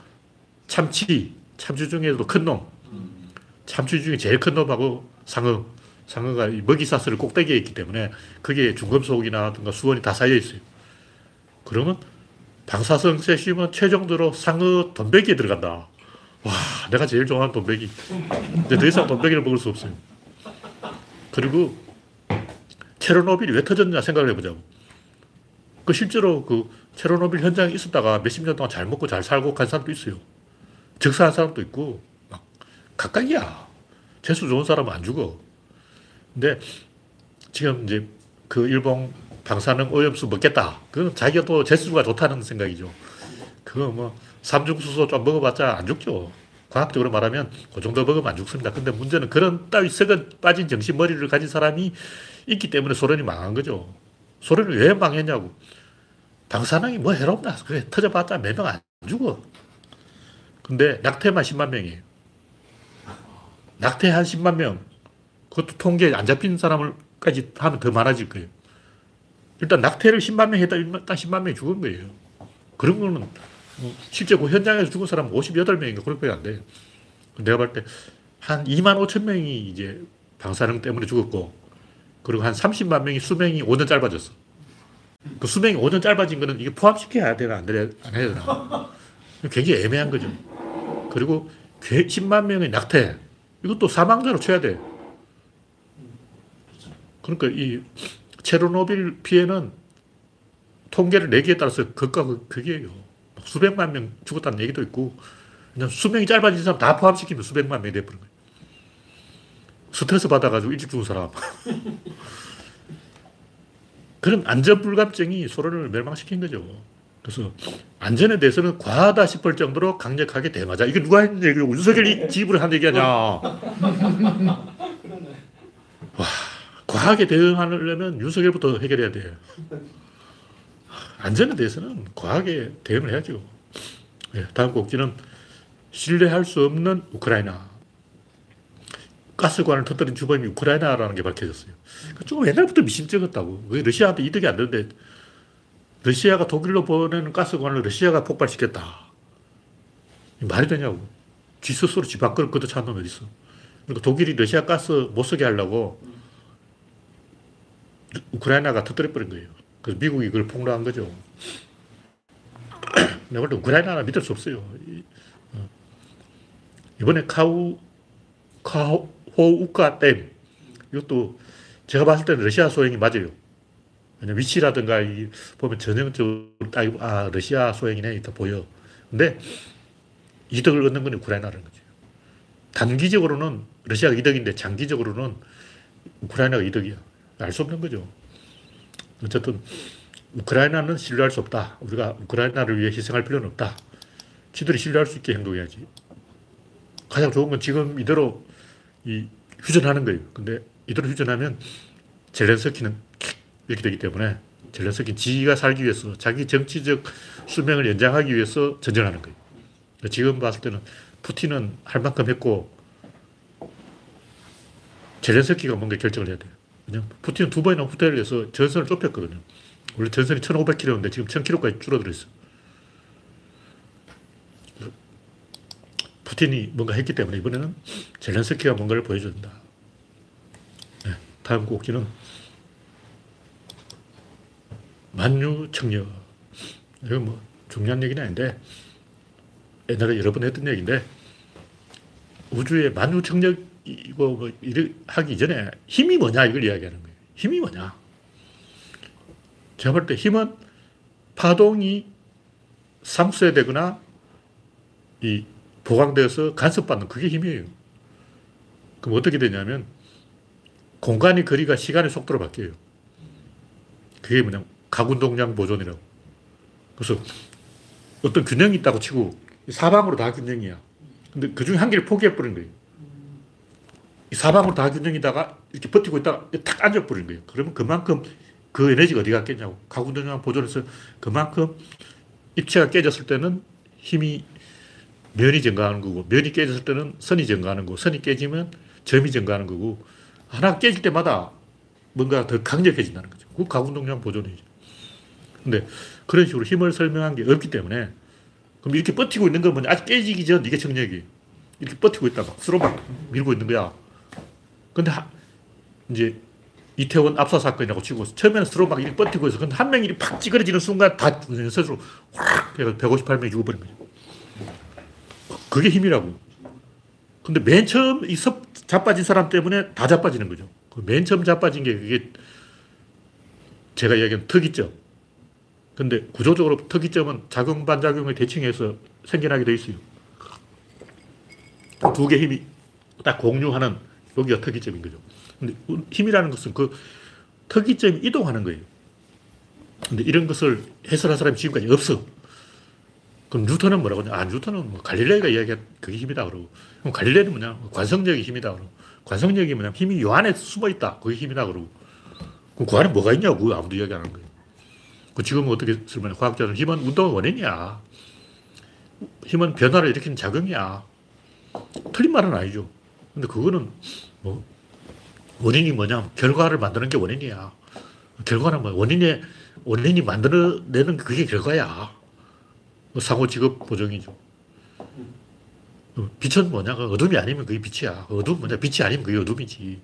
참치, 참치 중에서도 큰 놈. 참치 중에 제일 큰 놈하고 상어. 상어가 이 먹이사슬 꼭대기에 있기 때문에 그게 중금속이나 수원이 다 쌓여 있어요. 그러면 방사성 세슘은 최종적으로 상어 돈베기에 들어간다. 와, 내가 제일 좋아하는 돈베기. 근데 더 이상 돈베기를 먹을 수 없어요. 그리고 체르노빌이 왜 터졌냐 생각을 해보자고. 그 실제로 그 체르노빌 현장에 있었다가 몇십 년 동안 잘 먹고 잘 살고 간 사람도 있어요. 즉사한 사람도 있고, 막 각각이야. 재수 좋은 사람은 안 죽어. 근데 지금 이제 그 일본 방사능 오염수 먹겠다. 그건 자기가 또 재수가 좋다는 생각이죠. 그거 뭐 삼중수소 좀 먹어봤자 안 죽죠. 과학적으로 말하면 그 정도 먹으면 안 죽습니다. 근데 문제는 그런 따위 썩은 빠진 정신 머리를 가진 사람이 있기 때문에 소련이 망한 거죠. 소련이 왜 망했냐고. 방사능이 뭐 해롭나. 그래, 터져봤자 몇 명 안 죽어. 근데 낙태만 10만 명이에요. 낙태 한 10만 명. 그것도 통계 안 잡힌 사람을까지 하면 더 많아질 거예요. 일단 낙태를 10만 명 했다, 일단 10만 명이 죽은 거예요. 그런 거는 뭐 실제 그 현장에서 죽은 사람은 58명인가 그렇게 안 돼요. 내가 볼 때 한 2만 5천 명이 이제 방사능 때문에 죽었고, 그리고 한 30만 명이 수명이 5년 짧아졌어. 그 수명이 5년 짧아진 거는 이게 포함시켜야 되나 안, 되나, 안 해야 되나. 굉장히 애매한 거죠. 그리고 10만 명의 낙태. 이것도 사망자로 쳐야 돼. 그러니까 이 체르노빌 피해는 통계를 내기에 따라서 극과 극이에요. 수백만 명 죽었다는 얘기도 있고, 그냥 수명이 짧아진 사람 다 포함시키면 수백만 명이 돼버린 거예요. 스트레스 받아가지고 일찍 죽은 사람. 그런 안전불감증이 소련을 멸망시킨 거죠. 그래서 안전에 대해서는 과하다 싶을 정도로 강력하게 대응하자. 이게 누가 했는 얘기고 윤석열이 지불을 한 얘기하냐. 와, 과하게 대응하려면 윤석열부터 해결해야 돼. 안전에 대해서는 과하게 대응을 해야죠. 네, 다음 곡지는 신뢰할 수 없는 우크라이나. 가스관을 터뜨린 주범이 우크라이나라는 게 밝혀졌어요. 조금 옛날부터 미심쩍었다고. 왜 러시아한테 이득이 안 되는데 러시아가 독일로 보내는 가스관을 러시아가 폭발시켰다. 말이 되냐고. 지 스스로 지 밥그릇 걷어찬 놈이 어딨어. 그러니까 독일이 러시아 가스 못 쓰게 하려고 우크라이나가 터뜨려버린 거예요. 그래서 미국이 그걸 폭로한 거죠. 내가 볼때 우크라이나는 믿을 수 없어요. 어. 이번에 카우, 카호우카 댐. 이것도 제가 봤을 때는 러시아 소행이 맞아요. 왜냐 위치라든가 이 보면 전형적으로 딱 아, 러시아 소행이네. 다 보여. 근데 이득을 얻는 건 우크라이나라는 거죠. 단기적으로는 러시아가 이득인데 장기적으로는 우크라이나가 이득이야. 알 수 없는 거죠. 어쨌든 우크라이나는 신뢰할 수 없다. 우리가 우크라이나를 위해 희생할 필요는 없다. 지들이 신뢰할 수 있게 행동해야지. 가장 좋은 건 지금 이대로 이 휴전하는 거예요. 근데 이대로 휴전하면 젤렌스키는 이렇게 되기 때문에 젤렌스키 지가 살기 위해서 자기 정치적 수명을 연장하기 위해서 전쟁하는 거예요. 지금 봤을 때는 푸틴은 할 만큼 했고 젤렌스키가 뭔가 결정을 해야 돼요. 왜냐면 푸틴은 두 번이나 후퇴를 해서 전선을 좁혔거든요. 원래 전선이 1500km인데 지금 1000km까지 줄어들어 있어. 푸틴이 뭔가 했기 때문에 이번에는 젤렌스키가 뭔가를 보여줘야 된다. 네, 다음 곡지는 만유청력. 이거 뭐 중요한 얘기는 아닌데 옛날에 여러 번 했던 얘기인데 우주의 만유청력이고 뭐 이래 하기 이전에 힘이 뭐냐 이걸 이야기하는 거예요. 힘이 뭐냐? 제가 볼 때 힘은 파동이 상쇄되거나 이 보강되어서 간섭받는 그게 힘이에요. 그럼 어떻게 되냐면 공간의 거리가 시간의 속도로 바뀌어요. 그게 뭐냐 가군동량 보존이라고. 그래서 어떤 균형이 있다고 치고 사방으로 다 균형이야. 근데 그 중에 한 개를 포기해버린 거예요. 이 사방으로 다 균형이다가 이렇게 버티고 있다가 탁 앉아버린 거예요. 그러면 그만큼 그 에너지가 어디 갔겠냐고. 가군동량 보존해서 그만큼 입체가 깨졌을 때는 힘이 면이 증가하는 거고, 면이 깨졌을 때는 선이 증가하는 거고, 선이 깨지면 점이 증가하는 거고, 하나 깨질 때마다 뭔가 더 강력해진다는 거죠. 그 가군동량 보존이죠. 근데 그런 식으로 힘을 설명한 게 없기 때문에, 그럼 이렇게 버티고 있는 건 뭐냐? 아직 깨지기 전 이게 청력이. 이렇게 버티고 있다. 막 서로 막 밀고 있는 거야. 근데 하, 이제 이태원 압사 사건이라고 치고 처음에는 서로 막 이렇게 버티고 있어. 근데 한 명이 팍 찌그러지는 순간 다 스스로 확 해서 158명이 죽어버린 거죠. 그게 힘이라고. 근데 맨 처음 이 섭, 자빠진 사람 때문에 다 자빠지는 거죠. 그맨 처음 자빠진 게 그게 제가 이야기한 특이점. 근데 구조적으로 특이점은 작용 반작용을 대칭해서 생겨나게 돼 있어요. 두 개 힘이 딱 공유하는 여기가 특이점인 거죠. 근데 힘이라는 것은 그 특이점이 이동하는 거예요. 근데 이런 것을 해설한 사람이 지금까지 없어. 그럼 뉴턴은 뭐라고 하냐? 아, 뉴턴은 뭐 갈릴레이가 이야기한 그게 힘이다 그러고. 그럼 갈릴레이는 뭐냐? 관성력이 힘이다 그러고. 관성력이 뭐냐? 힘이 요 안에 숨어 있다. 그게 힘이다 그러고. 그럼 그 안에 뭐가 있냐고 아무도 이야기 안 하는 거예요. 그 지금은 어떻게 설명해? 과학자는 힘은 운동의 원인이야. 힘은 변화를 일으키는 작용이야. 틀린 말은 아니죠. 근데 그거는 뭐 원인이 뭐냐? 결과를 만드는 게 원인이야. 결과는 뭐 원인의 원인이 만들어내는 그게 결과야. 뭐 상호 직업 보정이죠. 빛은 뭐냐? 그 어둠이 아니면 그게 빛이야. 어둠 뭐냐? 빛이 아니면 그게 어둠이지.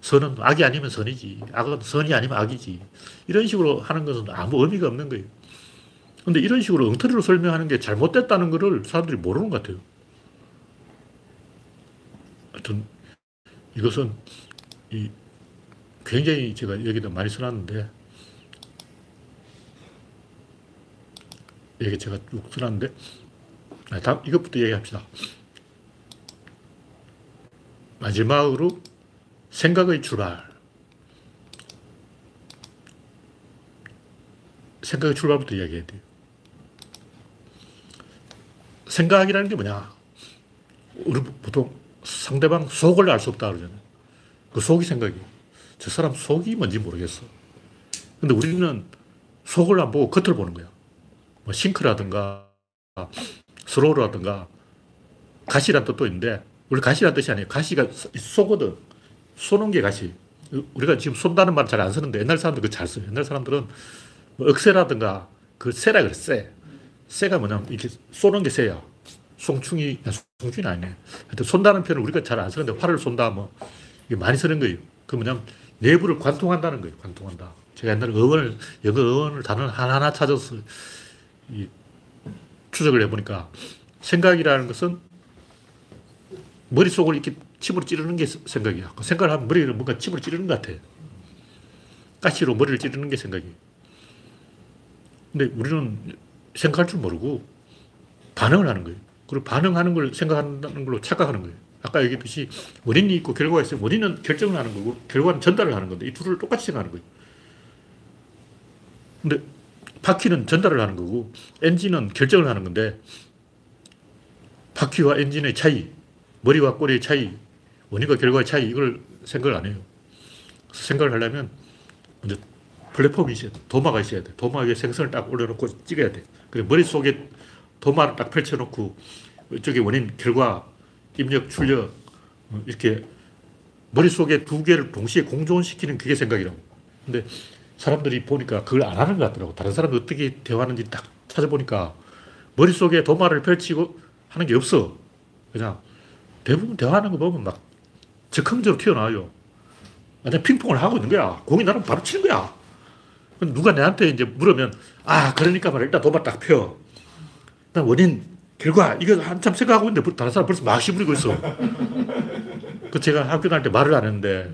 선은 악이 아니면 선이지. 악은 선이 아니면 악이지. 이런 식으로 하는 것은 아무 의미가 없는 거예요. 근데 이런 식으로 엉터리로 설명하는 게 잘못됐다는 것을 사람들이 모르는 것 같아요. 하여튼 이것은 이 굉장히 제가 여기도 많이 써놨는데 얘기 제가 쭉 써놨는데 아, 다음 이것부터 얘기합시다. 마지막으로 생각의 출발. 생각의 출발부터 이야기해야 돼요. 생각이라는 게 뭐냐? 우리 보통 상대방 속을 알 수 없다 그러잖아요. 그 속이 생각이에요. 저 사람 속이 뭔지 모르겠어. 근데 우리는 속을 안 보고 겉을 보는 거야. 뭐 싱크라든가 스로우라든가 가시란 뜻도 있는데 원래 가시란 뜻이 아니에요. 가시가 쏘거든. 쏘는 게 가시. 우리가 지금 쏜다는 말잘안 쓰는데 옛날 사람들 그잘 써요. 옛날 사람들은 뭐 억새라든가 그 쇠라 그래, 쇠. 쇠가 뭐냐면 이렇게 쏘는 게 쇠야. 송충이, 송충이 아니네. 하여튼 쏜다는 표현을 우리가 잘 안 쓰는데 활을 쏜다 뭐 이게 많이 쓰는 거예요. 그 뭐냐면 내부를 관통한다는 거예요. 관통한다. 제가 옛날에 어원을, 영어 어원을 단어 하나하나 찾아서 이 추적을 해보니까 생각이라는 것은 머릿속을 이렇게 침으로 찌르는 게 생각이야. 그 생각을 하면 머리를 뭔가 침으로 찌르는 것 같아. 가시로 머리를 찌르는 게 생각이에요. 근데 우리는 생각할 줄 모르고 반응을 하는 거예요. 그리고 반응하는 걸 생각한다는 걸로 착각하는 거예요. 아까 얘기했듯이 원인이 있고 결과가 있어요. 원인은 결정을 하는 거고 결과는 전달을 하는 건데 이 둘을 똑같이 생각하는 거예요. 근데 바퀴는 전달을 하는 거고 엔진은 결정을 하는 건데 바퀴와 엔진의 차이, 머리와 꼬리의 차이, 원인과 결과의 차이 이걸 생각을 안 해요. 생각을 하려면 먼저 플랫폼이 있어야 돼. 도마가 있어야 돼. 도마 위에 생선을 딱 올려놓고 찍어야 돼. 그래 머릿속에 도마를 딱 펼쳐놓고 이쪽에 원인, 결과, 입력, 출력 어, 이렇게 머릿속에 두 개를 동시에 공존시키는 그게 생각이라고. 근데 사람들이 보니까 그걸 안 하는 것 같더라고. 다른 사람이 어떻게 대화하는지 딱 찾아보니까 머릿속에 도마를 펼치고 하는 게 없어. 그냥 대부분 대화하는 거 보면 막 적극적으로 튀어나와요. 완전 핑퐁을 하고 있는 거야. 공이 나면 바로 치는 거야. 누가 내한테 이제 물으면, 아, 그러니까 말이야. 일단 도마 딱 펴. 일단 원인, 결과, 이거 한참 생각하고 있는데 다른 사람 벌써 막 씨부리고 있어. 그 제가 학교 다닐 때 말을 안 했는데,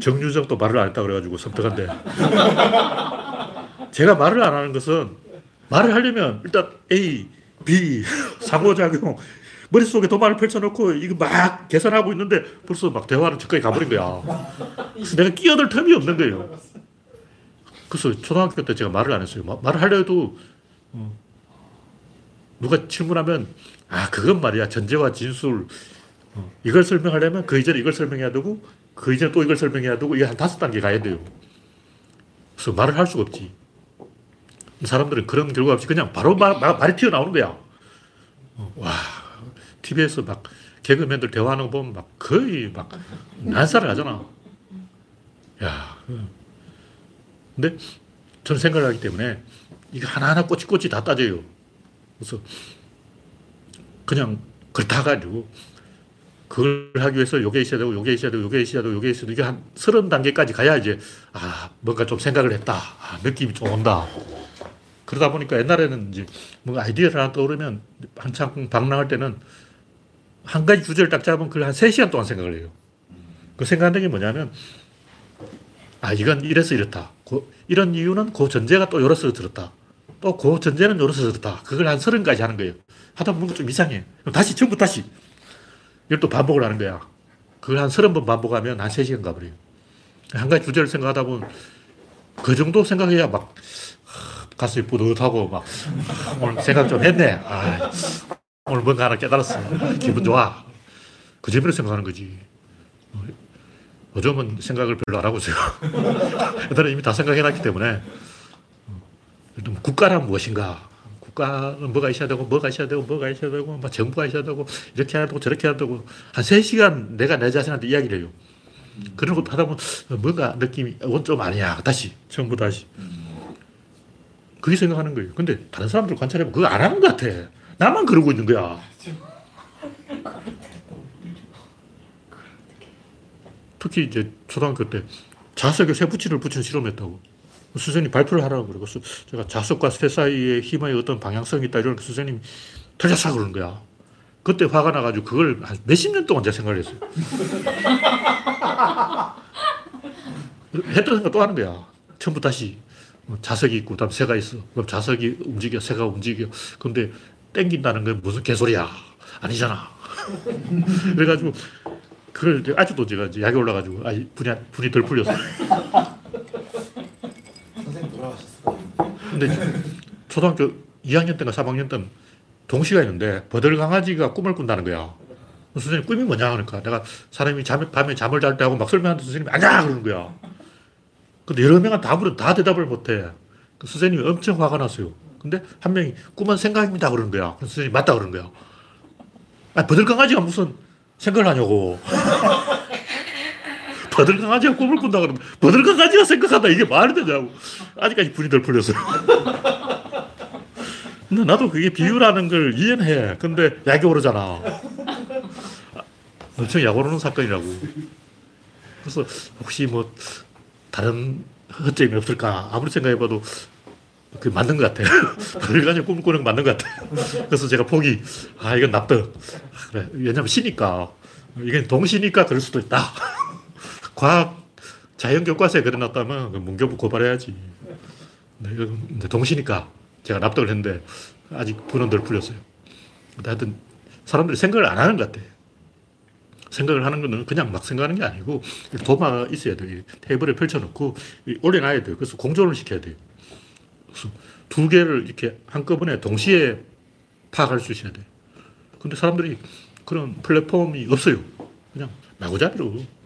정유정도 말을 안 했다고 그래가지고 섬뜩한데. 제가 말을 안 하는 것은 말을 하려면 일단 A, B, 상호작용, 머릿속에 도마를 펼쳐놓고 이거 막 계산하고 있는데 벌써 막 대화는 저까지 가버린 거야. 그래서 내가 끼어들 틈이 없는 거예요. 그래서 초등학교 때 제가 말을 안 했어요. 마- 말을 하려 해도 어, 누가 질문하면 아 그건 말이야 전제와 진술 어, 이걸 설명하려면 그 이전에 이걸 설명해야 되고 그 이전에 또 이걸 설명해야 되고 이게 한 다섯 단계 가야 돼요. 그래서 말을 할 수가 없지. 사람들은 그런 결과 없이 그냥 바로 말, 말, 말이 튀어나오는 거야. 어, 와, TV에서 막 개그맨들 대화하는 거 보면 막 거의 막 난사를 하잖아. 야, 그. 근데 저는 생각을 하기 때문에 이거 하나하나 꼬치꼬치 다 따져요. 그래서 그냥 그렇다 가지고 그걸 하기 위해서 요게 있어야 되고 요게 있어야 되고 요게 있어야 되고 요게 있어야 되고 이게 한 서른 단계까지 가야 이제 아 뭔가 좀 생각을 했다 아, 느낌이 좀 온다 그러다 보니까 옛날에는 이제 뭔가 아이디어를 하나 떠오르면 한창 방랑할 때는 한 가지 주제를 딱 잡으면 그걸 한 3시간 동안 생각을 해요. 그 생각하는 게 뭐냐면, 아, 이건 이래서 이렇다. 그, 이런 이유는 그 전제가 또 요래서 들었다. 또 그 전제는 요래서 들었다. 그걸 한 서른 가지 하는 거예요. 하다 보면 좀 이상해. 다시, 전부 다시. 이걸 또 반복을 하는 거야. 그걸 한 서른 번 반복하면 한 3시간 가버려요. 한 가지 주제를 생각하다 보면 그 정도 생각해야 막 가슴이 뿌듯하고 막 아, 오늘 생각 좀 했네. 아, 오늘 뭔가 하나 깨달았어. 기분 좋아. 그 재미로 생각하는 거지. 어, 요즘은 생각을 별로 안 하고 있어요. 옛날에 이미 다 생각해놨기 때문에 어, 일단 국가란 무엇인가? 국가는 뭐가 있어야 되고 뭐가 있어야 되고 뭐가 있어야 되고 막 정부가 있어야 되고 이렇게 해야 되고 저렇게 해야 되고 한 3시간 내가 내 자신한테 이야기를 해요. 그런 것도 하다 보면 뭔가 느낌이 이건 좀 아니야. 다시 처음부터 다시. 그게 생각하는 거예요. 근데 다른 사람들 관찰해보면 그거 안 하는 것 같아. 나만 그러고 있는 거야. 특히 이제 초등학교 때 자석에 쇠붙이를 붙이는 실험했다고. 선생님 발표를 하라고 그러고 그래서 제가 자석과 쇠 사이에 힘의 어떤 방향성이 있다 이러니까 선생님이 틀렸어 그러는 거야. 그때 화가 나가지고 그걸 한 몇십 년 동안 제가 생각을 했어요. 했던 생각 또 하는 거야. 처음부터 다시. 뭐 자석이 있고, 그다음 새가 있어. 그럼 자석이 움직여, 새가 움직여. 근데 땡긴다는 건 무슨 개소리야. 아니잖아. 그래가지고, 그걸 아직도 제가 약이 올라가지고, 아, 분이, 분이 덜 풀렸어.
선생님 돌아가셨어요.
근데 초등학교 2학년 때인가 3학년 때는 동시가 있는데, 버들 강아지가 꿈을 꾼다는 거야. 선생님 꿈이 뭐냐 그러니까 내가 사람이 잠, 밤에 잠을 잘 때 하고 막 설명하는데 선생님이 아니야 그러는 거야. 근데 여러 명은 다 물어 다 대답을 못해. 그 선생님이 엄청 화가 났어요. 근데 한 명이 꿈은 생각입니다 그러는 거야. 선생님이 맞다 그러는 거야. 아, 버들 강아지가 무슨 생각을 하냐고. 버들 강아지가 꿈을 꾼다 그러면 버들 강아지가 생각한다 이게 말이 되냐고. 아직까지 분이 덜 풀렸어요. 근데 나도 그게 비유라는 걸 이해는 해. 근데 약이 오르잖아. 아, 엄청 약 오르는 사건이라고. 그래서 혹시 뭐 다른 허점이 없을까 아무리 생각해봐도 그 맞는 것 같아요. 그래가지고 꿈을 꾸는 거 맞는 것 같아요. 그래서 제가 포기. 아 이건 납득. 그래 왜냐면 시니까 이건 동시니까 그럴 수도 있다. 과학 자연 교과서에 그려놨다면 그 문교부 고발해야지. 네, 이건 이제 동시니까 제가 납득을 했는데 아직 분은 덜 풀렸어요. 근데 하여튼 사람들이 생각을 안 하는 것 같아. 생각을 하는 거는 그냥 막 생각하는 게 아니고 도마가 있어야 돼요. 이 테이블에 펼쳐놓고 이 올려놔야 돼요. 그래서 공존을 시켜야 돼요. 그래서 두 개를 이렇게 한꺼번에 동시에 파악할 수 있어야 돼요. 근데 사람들이 그런 플랫폼이 없어요. 그냥 마구잡이로.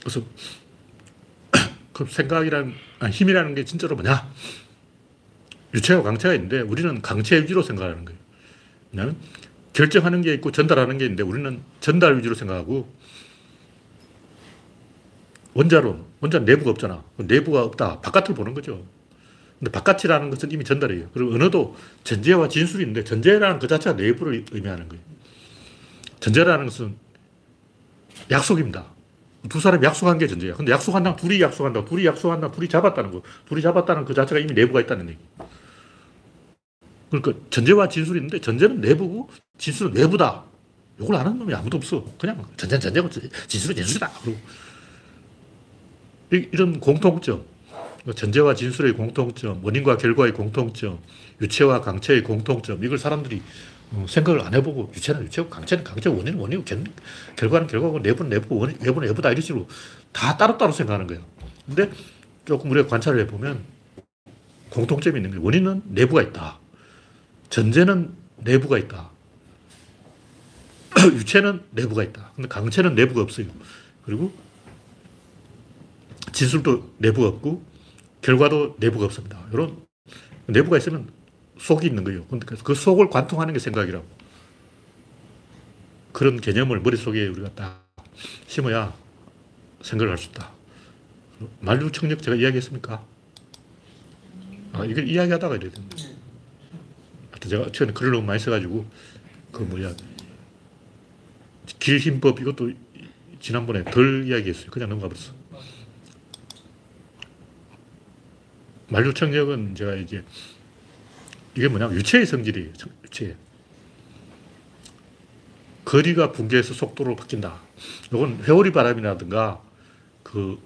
그래서 그 생각이란, 아니, 힘이라는 게 진짜로 뭐냐? 유체와 강체가 있는데 우리는 강체 위주로 생각하는 거예요. 왜냐하면 결정하는 게 있고 전달하는 게 있는데 우리는 전달 위주로 생각하고 원자론, 원자는 내부가 없잖아. 내부가 없다. 바깥을 보는 거죠. 근데 바깥이라는 것은 이미 전달이에요. 그리고 언어도 전제와 진술이 있는데 전제라는 그 자체가 내부를 의미하는 거예요. 전제라는 것은 약속입니다. 두 사람이 약속한 게 전제야. 근데 약속한다고 둘이 약속한다고 둘이 약속한다고 둘이 잡았다는 거. 둘이 잡았다는 그 자체가 이미 내부가 있다는 얘기. 그러니까 전제와 진술이 있는데 전제는 내부고 진술은 내부다. 이걸 아는 놈이 아무도 없어. 그냥 전제는 전제고 진술은 진술이다. 그리고 이- 이런 공통점. 전제와 진술의 공통점, 원인과 결과의 공통점, 유체와 강체의 공통점. 이걸 사람들이 어, 생각을 안 해보고 유체는 유체고 강체는 강체고 원인은 원인이고 결, 결과는 결과고 내부는 내부고 원인, 외부는 외부다 이런 식으로 다 따로따로 생각하는 거예요. 근데 조금 우리가 관찰을 해보면 공통점이 있는 거예요. 원인은 내부가 있다. 전제는 내부가 있다. 유체는 내부가 있다. 근데 강체는 내부가 없어요. 그리고 진술도 내부가 없고 결과도 내부가 없습니다. 이런 내부가 있으면 속이 있는 거예요. 근데 그 속을 관통하는 게 생각이라고. 그런 개념을 머릿속에 우리가 딱 심어야 생각을 할 수 있다. 만류청력 제가 이야기했습니까? 아, 이걸 이야기하다가 이래야 됩니다. 하여튼 제가 최근에 글을 너무 많이 써가지고 그 뭐야 길힘법 이것도 지난번에 덜 이야기했어요. 그냥 넘어가 버렸어. 만류청력은 제가 이제 이게 뭐냐면 유체의 성질이에요. 유체. 거리가 붕괴해서 속도로 바뀐다. 이건 회오리 바람이라든가 그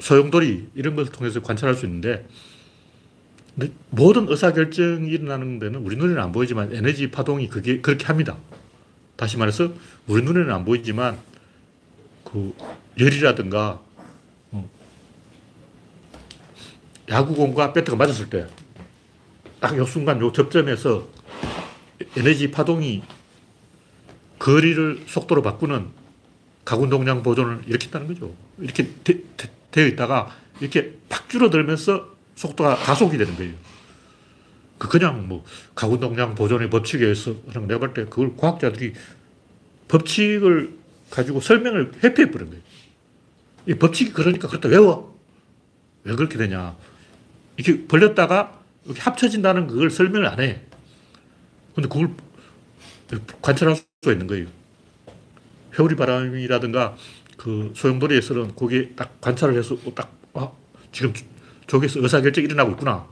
소용돌이 이런 것을 통해서 관찰할 수 있는데 모든 의사결정이 일어나는 데는 우리 눈에는 안 보이지만 에너지 파동이 그게 그렇게 합니다. 다시 말해서 우리 눈에는 안 보이지만 그 열이라든가 어, 야구공과 배트가 맞았을 때 딱 요 순간 요 접점에서 에너지 파동이 거리를 속도로 바꾸는 가군동량 보존을 일으킨다는 거죠. 이렇게 되, 되, 되어 있다가 이렇게 팍 줄어들면서 속도가 가속이 되는 거예요. 그 그냥 뭐 가군동량 보존의 법칙에 의해서 그냥 내가 볼 때 그걸 과학자들이 법칙을 가지고 설명을 회피해 버린 거예요. 이 법칙이 그러니까 그렇다 외워. 왜 그렇게 되냐. 이렇게 벌렸다가 이렇게 합쳐진다는 그걸 설명을 안 해. 근데 그걸 관찰할 수가 있는 거예요. 회오리 바람이라든가 그 소용돌이에서는 거기에 딱 관찰을 해서 딱, 아, 지금 저기서 의사결정이 일어나고 있구나.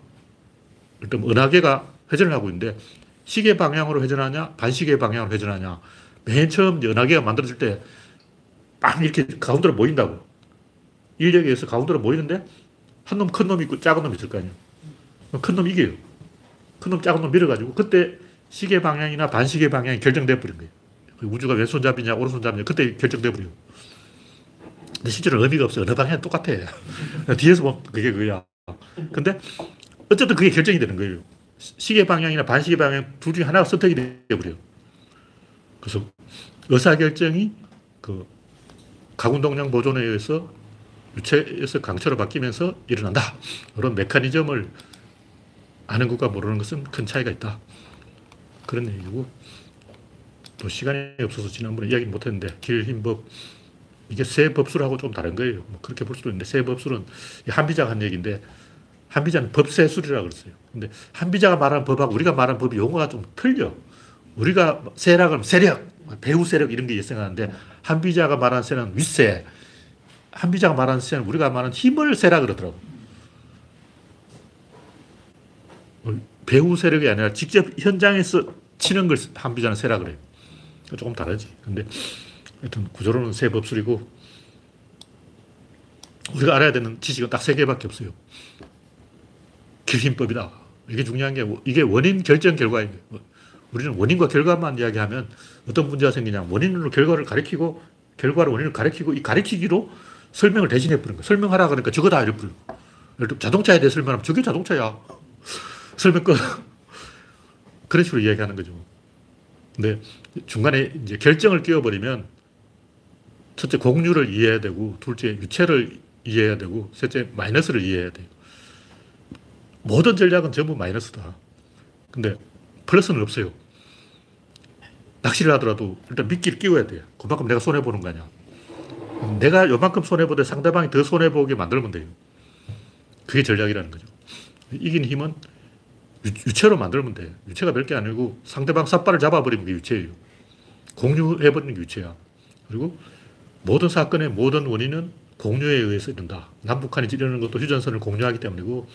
일단 은하계가 회전을 하고 있는데 시계 방향으로 회전하냐, 반시계 방향으로 회전하냐. 맨 처음 은하계가 만들어질 때 빵 이렇게 가운데로 모인다고. 인력에 의해서 가운데로 모이는데 한 놈 큰 놈이 있고 작은 놈이 있을 거 아니에요. 큰놈 이겨요. 큰 놈 작은 놈 밀어가지고 그때 시계 방향이나 반시계 방향이 결정돼 버린 거예요. 그 우주가 왼손잡이냐 오른손잡이냐 그때 결정돼 버려요. 근데 실제로 의미가 없어요. 어느 방향 똑같아. 뒤에서 보면 그게 그거야. 근데 어쨌든 그게 결정이 되는 거예요. 시계 방향이나 반시계 방향 둘 중에 하나가 선택이 되어버려요. 그래서 의사결정이 그 가군동량 보존에 의해서 유체에서 강체로 바뀌면서 일어난다. 이런 메커니즘을 아는 것과 모르는 것은 큰 차이가 있다. 그런 얘기고 또 시간이 없어서 지난번에 이야기 못했는데 길힘법 이게 새 법술하고 좀 다른 거예요. 뭐 그렇게 볼 수도 있는데 새 법술은 한비자가 한 얘기인데 한비자는 법세술이라고 그랬어요. 근데 한비자가 말하는 법하고 우리가 말하는 법이 용어가 좀 틀려. 우리가 세라 그러면 세력, 배우 세력 이런 게 생각하는데 한비자가 말하는 세는 윗세, 한비자가 말하는 세는 우리가 말하는 힘을 세라 그러더라고. 배우 세력이 아니라 직접 현장에서 치는 걸 한비자는 세라 그래요. 조금 다르지. 근데 하여튼 구조로는 세 법술이고 우리가 알아야 되는 지식은 딱 세 개밖에 없어요. 길힘법이다. 이게 중요한 게 이게 원인 결정 결과인 거예요. 우리는 원인과 결과만 이야기하면 어떤 문제가 생기냐. 원인으로 결과를 가리키고 결과를 원인을 가리키고 이 가리키기로 설명을 대신해 버린 거야. 설명하라 그러니까 저거다 뿐. 예를 들어 자동차에 대해 설명하면 저게 자동차야. 설명 끝. 그런 식으로 이야기하는 거죠. 근데 중간에 이제 결정을 끼워버리면 첫째 공유를 이해해야 되고 둘째 유체를 이해해야 되고 셋째 마이너스를 이해해야 돼요. 모든 전략은 전부 마이너스다. 근데 플러스는 없어요. 낚시를 하더라도 일단 미끼를 끼워야 돼요. 그만큼 내가 손해보는 거 아니야. 내가 요만큼 손해보되 상대방이 더 손해보게 만들면 돼요. 그게 전략이라는 거죠. 이긴 힘은 유, 유체로 만들면 돼. 유체가 몇개 아니고 상대방 삿발을 잡아버리면 그게 유체예요. 공유해버리는 게 유체야. 그리고 모든 사건의 모든 원인은 공유에 의해서 이른다. 남북한이 찌르는 것도 휴전선을 공유하기 때문이고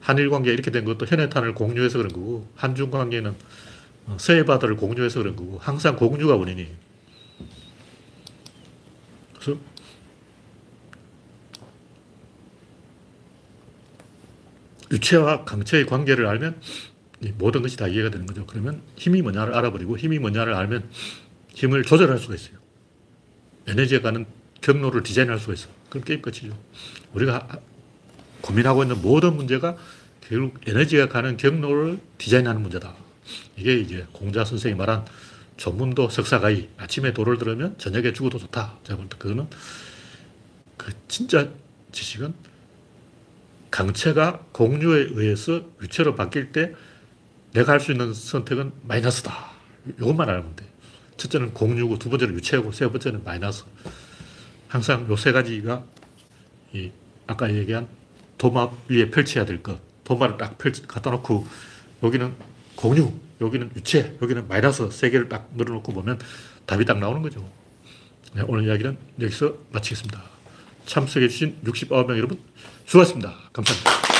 한일 관계가 이렇게 된 것도 현해탄을 공유해서 그런 거고 한중 관계는 어, 서해 바다를 공유해서 그런 거고 항상 공유가 원인이에요. 그래서 유체와 강체의 관계를 알면 이 모든 것이 다 이해가 되는 거죠. 그러면 힘이 뭐냐를 알아버리고 힘이 뭐냐를 알면 힘을 조절할 수가 있어요. 에너지에 가는 경로를 디자인할 수가 있어. 그럼 게임 끝이죠. 우리가 하- 고민하고 있는 모든 문제가 결국 에너지가 가는 경로를 디자인하는 문제다. 이게 이제 공자 선생이 말한 전문도 석사가이 아침에 도를 들으면 저녁에 죽어도 좋다. 제가 볼때 그거는 그 진짜 지식은 강체가 공유에 의해서 유체로 바뀔 때 내가 할 수 있는 선택은 마이너스다. 이것만 알면 돼. 첫째는 공유고 두 번째는 유체고 세 번째는 마이너스. 항상 요 세 가지가 이 아까 얘기한 도마 위에 펼쳐야 될 것. 도마를 딱 펼쳐 갖다 놓고 여기는 공유, 여기는 유체, 여기는 마이너스 세 개를 딱 늘어놓고 보면 답이 딱 나오는 거죠. 네, 오늘 이야기는 여기서 마치겠습니다. 참석해주신 69명 여러분 수고하셨습니다. 감사합니다.